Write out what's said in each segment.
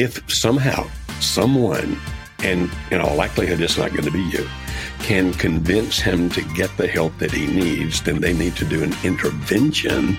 If somehow someone, and in all likelihood it's not going to be you, can convince him to get the help that he needs, then they need to do an intervention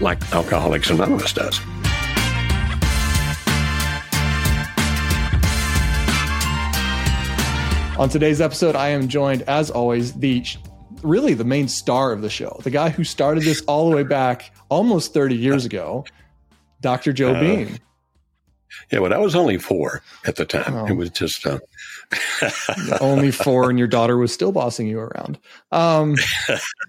like Alcoholics Anonymous does. On today's episode, I am joined, as always, the really the main star of the show, the guy who started this all the way back almost 30 years ago, Dr. Joe uh, Beam. Yeah, well, I was only four at the time. Oh. It was just uh... only four, and your daughter was still bossing you around. Um,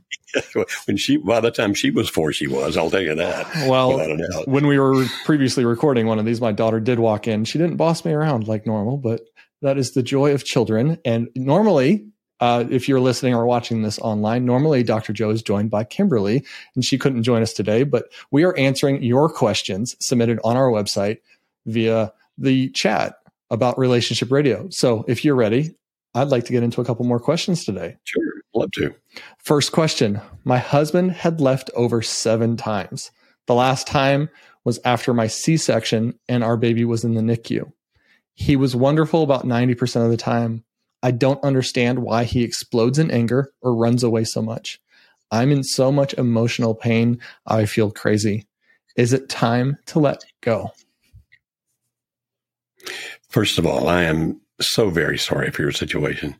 when she, by the time she was four, she was. I'll tell you that. Well, when we were previously recording one of these, my daughter did walk in. She didn't boss me around like normal, but that is the joy of children. And normally, uh, if you're listening or watching this online, normally Dr. Joe is joined by Kimberly, and she couldn't join us today, but we are answering your questions submitted on our website via the chat about relationship radio. So if you're ready, I'd like to get into a couple more questions today. Sure, love to. First question My husband had left over seven times. The last time was after my C section and our baby was in the NICU. He was wonderful about 90% of the time. I don't understand why he explodes in anger or runs away so much. I'm in so much emotional pain, I feel crazy. Is it time to let go? First of all, I am so very sorry for your situation.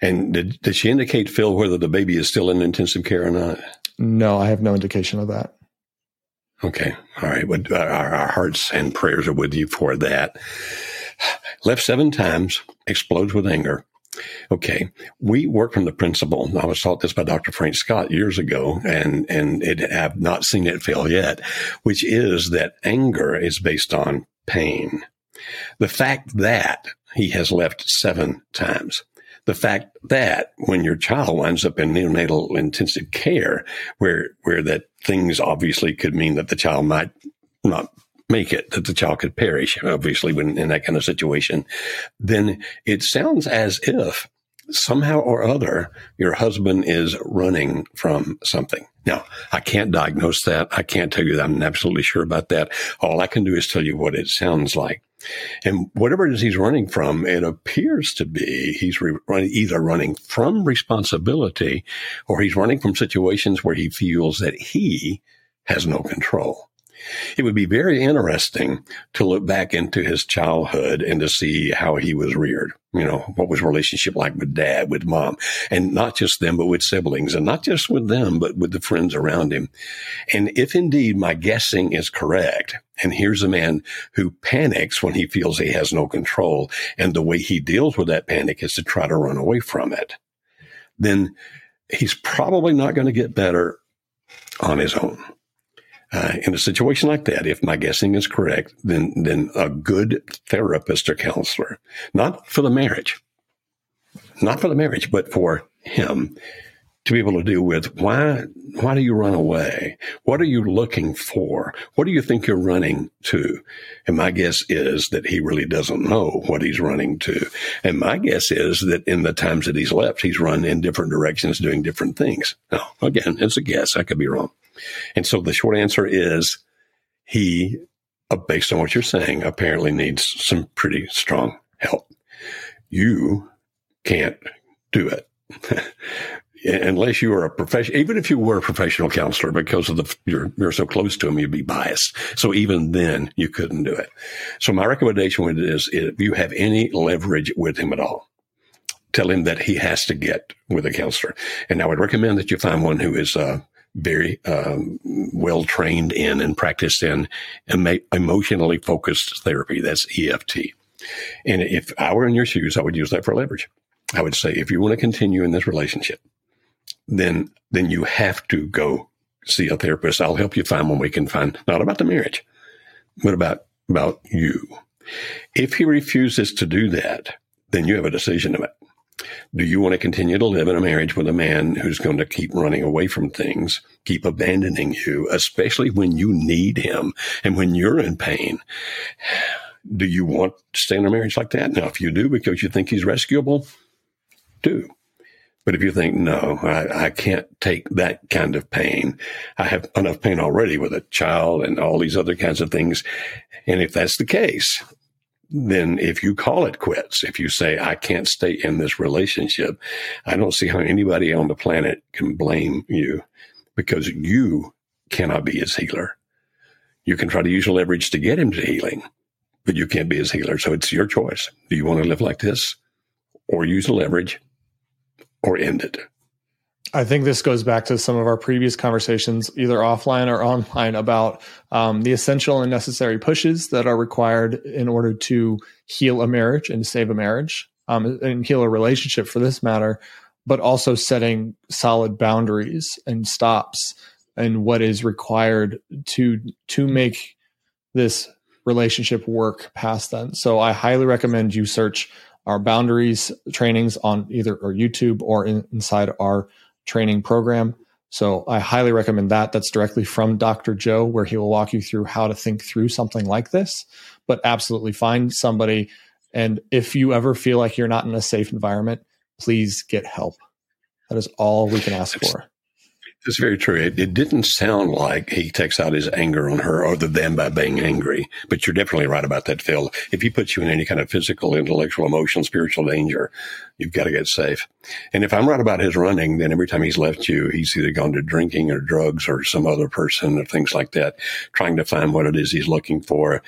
And did, did she indicate, Phil, whether the baby is still in intensive care or not? No, I have no indication of that. Okay. All right. Well, uh, our, our hearts and prayers are with you for that. Left seven times, explodes with anger. Okay. We work from the principle. I was taught this by Dr. Frank Scott years ago and, and it have not seen it fail yet, which is that anger is based on pain. The fact that he has left seven times. The fact that when your child winds up in neonatal intensive care, where, where that things obviously could mean that the child might not make it, that the child could perish, obviously, when in that kind of situation, then it sounds as if somehow or other your husband is running from something. Now, I can't diagnose that. I can't tell you that I'm absolutely sure about that. All I can do is tell you what it sounds like. And whatever it is he's running from, it appears to be he's re- either running from responsibility or he's running from situations where he feels that he has no control. It would be very interesting to look back into his childhood and to see how he was reared. You know, what was relationship like with dad, with mom, and not just them, but with siblings and not just with them, but with the friends around him. And if indeed my guessing is correct, and here's a man who panics when he feels he has no control, and the way he deals with that panic is to try to run away from it, then he's probably not going to get better on his own. Uh, in a situation like that, if my guessing is correct, then then a good therapist or counselor, not for the marriage, not for the marriage, but for him to be able to deal with why why do you run away? What are you looking for? What do you think you're running to? And my guess is that he really doesn't know what he's running to. And my guess is that in the times that he's left, he's run in different directions doing different things. Now, again, it's a guess. I could be wrong. And so the short answer is he, uh, based on what you're saying, apparently needs some pretty strong help. You can't do it. Unless you are a professional, even if you were a professional counselor, because of the you're you're so close to him, you'd be biased. So even then, you couldn't do it. So my recommendation with it is, if you have any leverage with him at all, tell him that he has to get with a counselor. And I would recommend that you find one who is uh, very um, well trained in and practiced in emotionally focused therapy. That's EFT. And if I were in your shoes, I would use that for leverage. I would say, if you want to continue in this relationship, then then you have to go see a therapist. I'll help you find one we can find. Not about the marriage, but about about you. If he refuses to do that, then you have a decision to make. Do you want to continue to live in a marriage with a man who's going to keep running away from things, keep abandoning you, especially when you need him and when you're in pain? Do you want to stay in a marriage like that? Now, if you do because you think he's rescuable, do. But if you think, no, I, I, can't take that kind of pain, I have enough pain already with a child and all these other kinds of things. And if that's the case, then if you call it quits, if you say, I can't stay in this relationship, I don't see how anybody on the planet can blame you because you cannot be his healer. You can try to use leverage to get him to healing, but you can't be his healer. So it's your choice. Do you want to live like this or use leverage or end it? I think this goes back to some of our previous conversations, either offline or online, about um, the essential and necessary pushes that are required in order to heal a marriage and save a marriage um, and heal a relationship for this matter, but also setting solid boundaries and stops and what is required to to make this relationship work past then. So I highly recommend you search our boundaries trainings on either or YouTube or in, inside our training program. So I highly recommend that. That's directly from Dr. Joe, where he will walk you through how to think through something like this. But absolutely find somebody. And if you ever feel like you're not in a safe environment, please get help. That is all we can ask for. It's very true. It, it, didn't sound like he takes out his anger on her other than by being angry. But you're definitely right about that, Phil. If he puts you in any kind of physical, intellectual, emotional, spiritual danger, you've got to get safe. And if I'm right about his running, then every time he's left you, he's either gone to drinking or drugs or some other person or things like that, trying to find what it is he's looking for.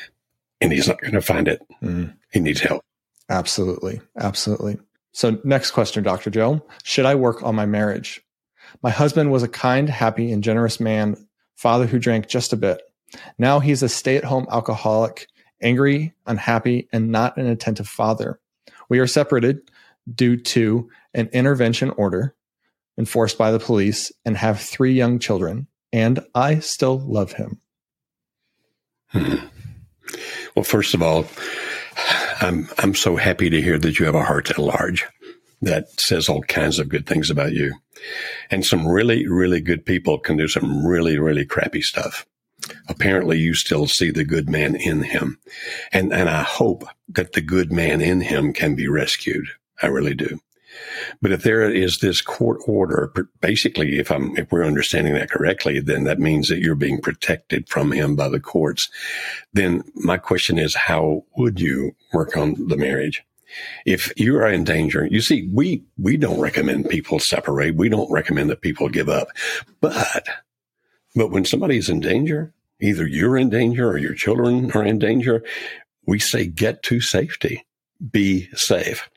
And he's not going to find it. Mm. He needs help. Absolutely. Absolutely. So next question, Dr. Joe, should I work on my marriage? My husband was a kind, happy, and generous man, father who drank just a bit. Now he's a stay at home alcoholic, angry, unhappy, and not an attentive father. We are separated due to an intervention order enforced by the police and have three young children, and I still love him. Hmm. Well, first of all, I'm I'm so happy to hear that you have a heart at large that says all kinds of good things about you. And some really, really good people can do some really, really crappy stuff. Apparently you still see the good man in him. And, and I hope that the good man in him can be rescued. I really do. But if there is this court order, basically, if I'm, if we're understanding that correctly, then that means that you're being protected from him by the courts. Then my question is, how would you work on the marriage? If you are in danger, you see, we, we don't recommend people separate. We don't recommend that people give up. But, but when somebody is in danger, either you're in danger or your children are in danger, we say get to safety, be safe.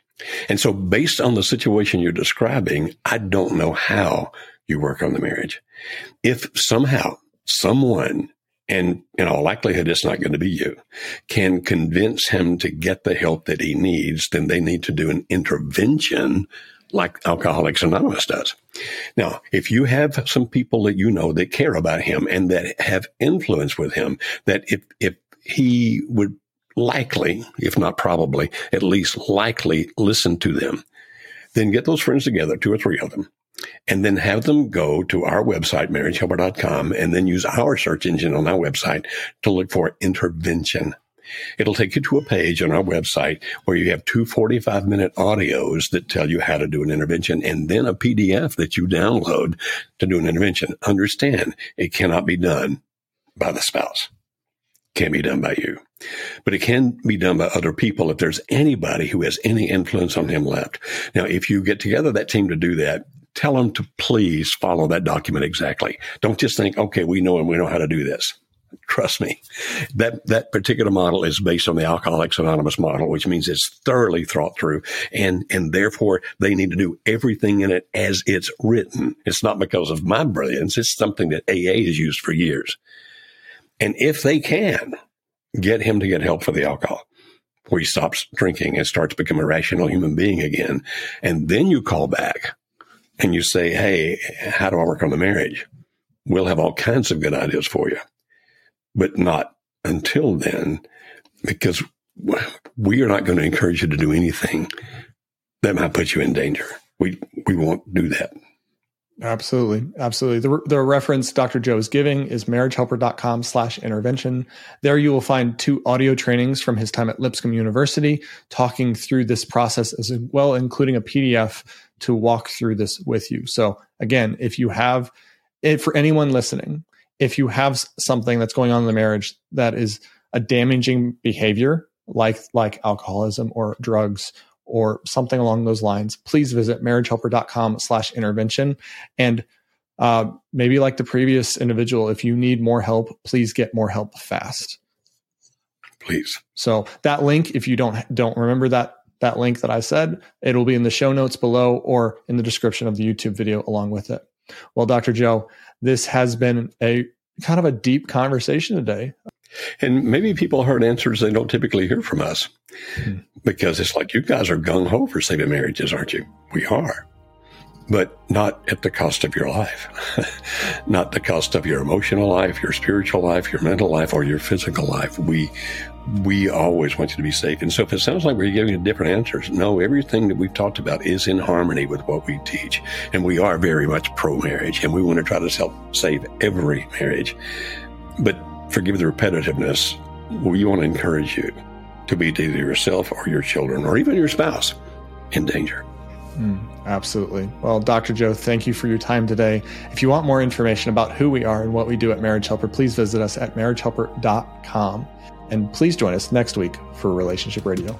And so based on the situation you're describing, I don't know how you work on the marriage. If somehow someone and in all likelihood, it's not going to be you, can convince him to get the help that he needs, then they need to do an intervention like Alcoholics Anonymous does. Now, if you have some people that you know that care about him and that have influence with him, that if, if he would likely, if not probably, at least likely listen to them, then get those friends together, two or three of them, and then have them go to our website, marriagehelper.com, and then use our search engine on our website to look for intervention. It'll take you to a page on our website where you have two 45 minute audios that tell you how to do an intervention and then a PDF that you download to do an intervention. Understand it cannot be done by the spouse. Can't be done by you. But it can be done by other people if there's anybody who has any influence on him left. Now, if you get together that team to do that, tell them to please follow that document exactly. Don't just think, okay, we know and we know how to do this. Trust me, that, that particular model is based on the Alcoholics Anonymous model, which means it's thoroughly thought through and, and therefore they need to do everything in it as it's written. It's not because of my brilliance. It's something that AA has used for years. And if they can get him to get help for the alcohol, where he stops drinking and starts to become a rational human being again, and then you call back and you say, Hey, how do I work on the marriage? We'll have all kinds of good ideas for you, but not until then. because we are not going to encourage you to do anything that might put you in danger. We we won't do that. Absolutely. Absolutely. The, the reference Dr. Joe is giving is marriagehelper.com slash intervention. There you will find two audio trainings from his time at Lipscomb University talking through this process as well, including a PDF to walk through this with you. So again, if you have it for anyone listening, if you have something that's going on in the marriage that is a damaging behavior, like like alcoholism or drugs or something along those lines, please visit marriagehelper.com slash intervention. And uh, maybe like the previous individual, if you need more help, please get more help fast. Please. So that link, if you don't don't remember that that link that I said, it'll be in the show notes below or in the description of the YouTube video along with it. Well, Dr. Joe, this has been a kind of a deep conversation today. And maybe people heard answers they don't typically hear from us hmm. because it's like, you guys are gung ho for saving marriages, aren't you? We are. But not at the cost of your life, not the cost of your emotional life, your spiritual life, your mental life, or your physical life. We, we always want you to be safe. And so if it sounds like we're giving you different answers, no, everything that we've talked about is in harmony with what we teach. And we are very much pro marriage and we want to try to help save every marriage. But forgive the repetitiveness. We want to encourage you to be either yourself or your children or even your spouse in danger. Mm, absolutely. Well, Dr. Joe, thank you for your time today. If you want more information about who we are and what we do at Marriage Helper, please visit us at marriagehelper.com. And please join us next week for Relationship Radio.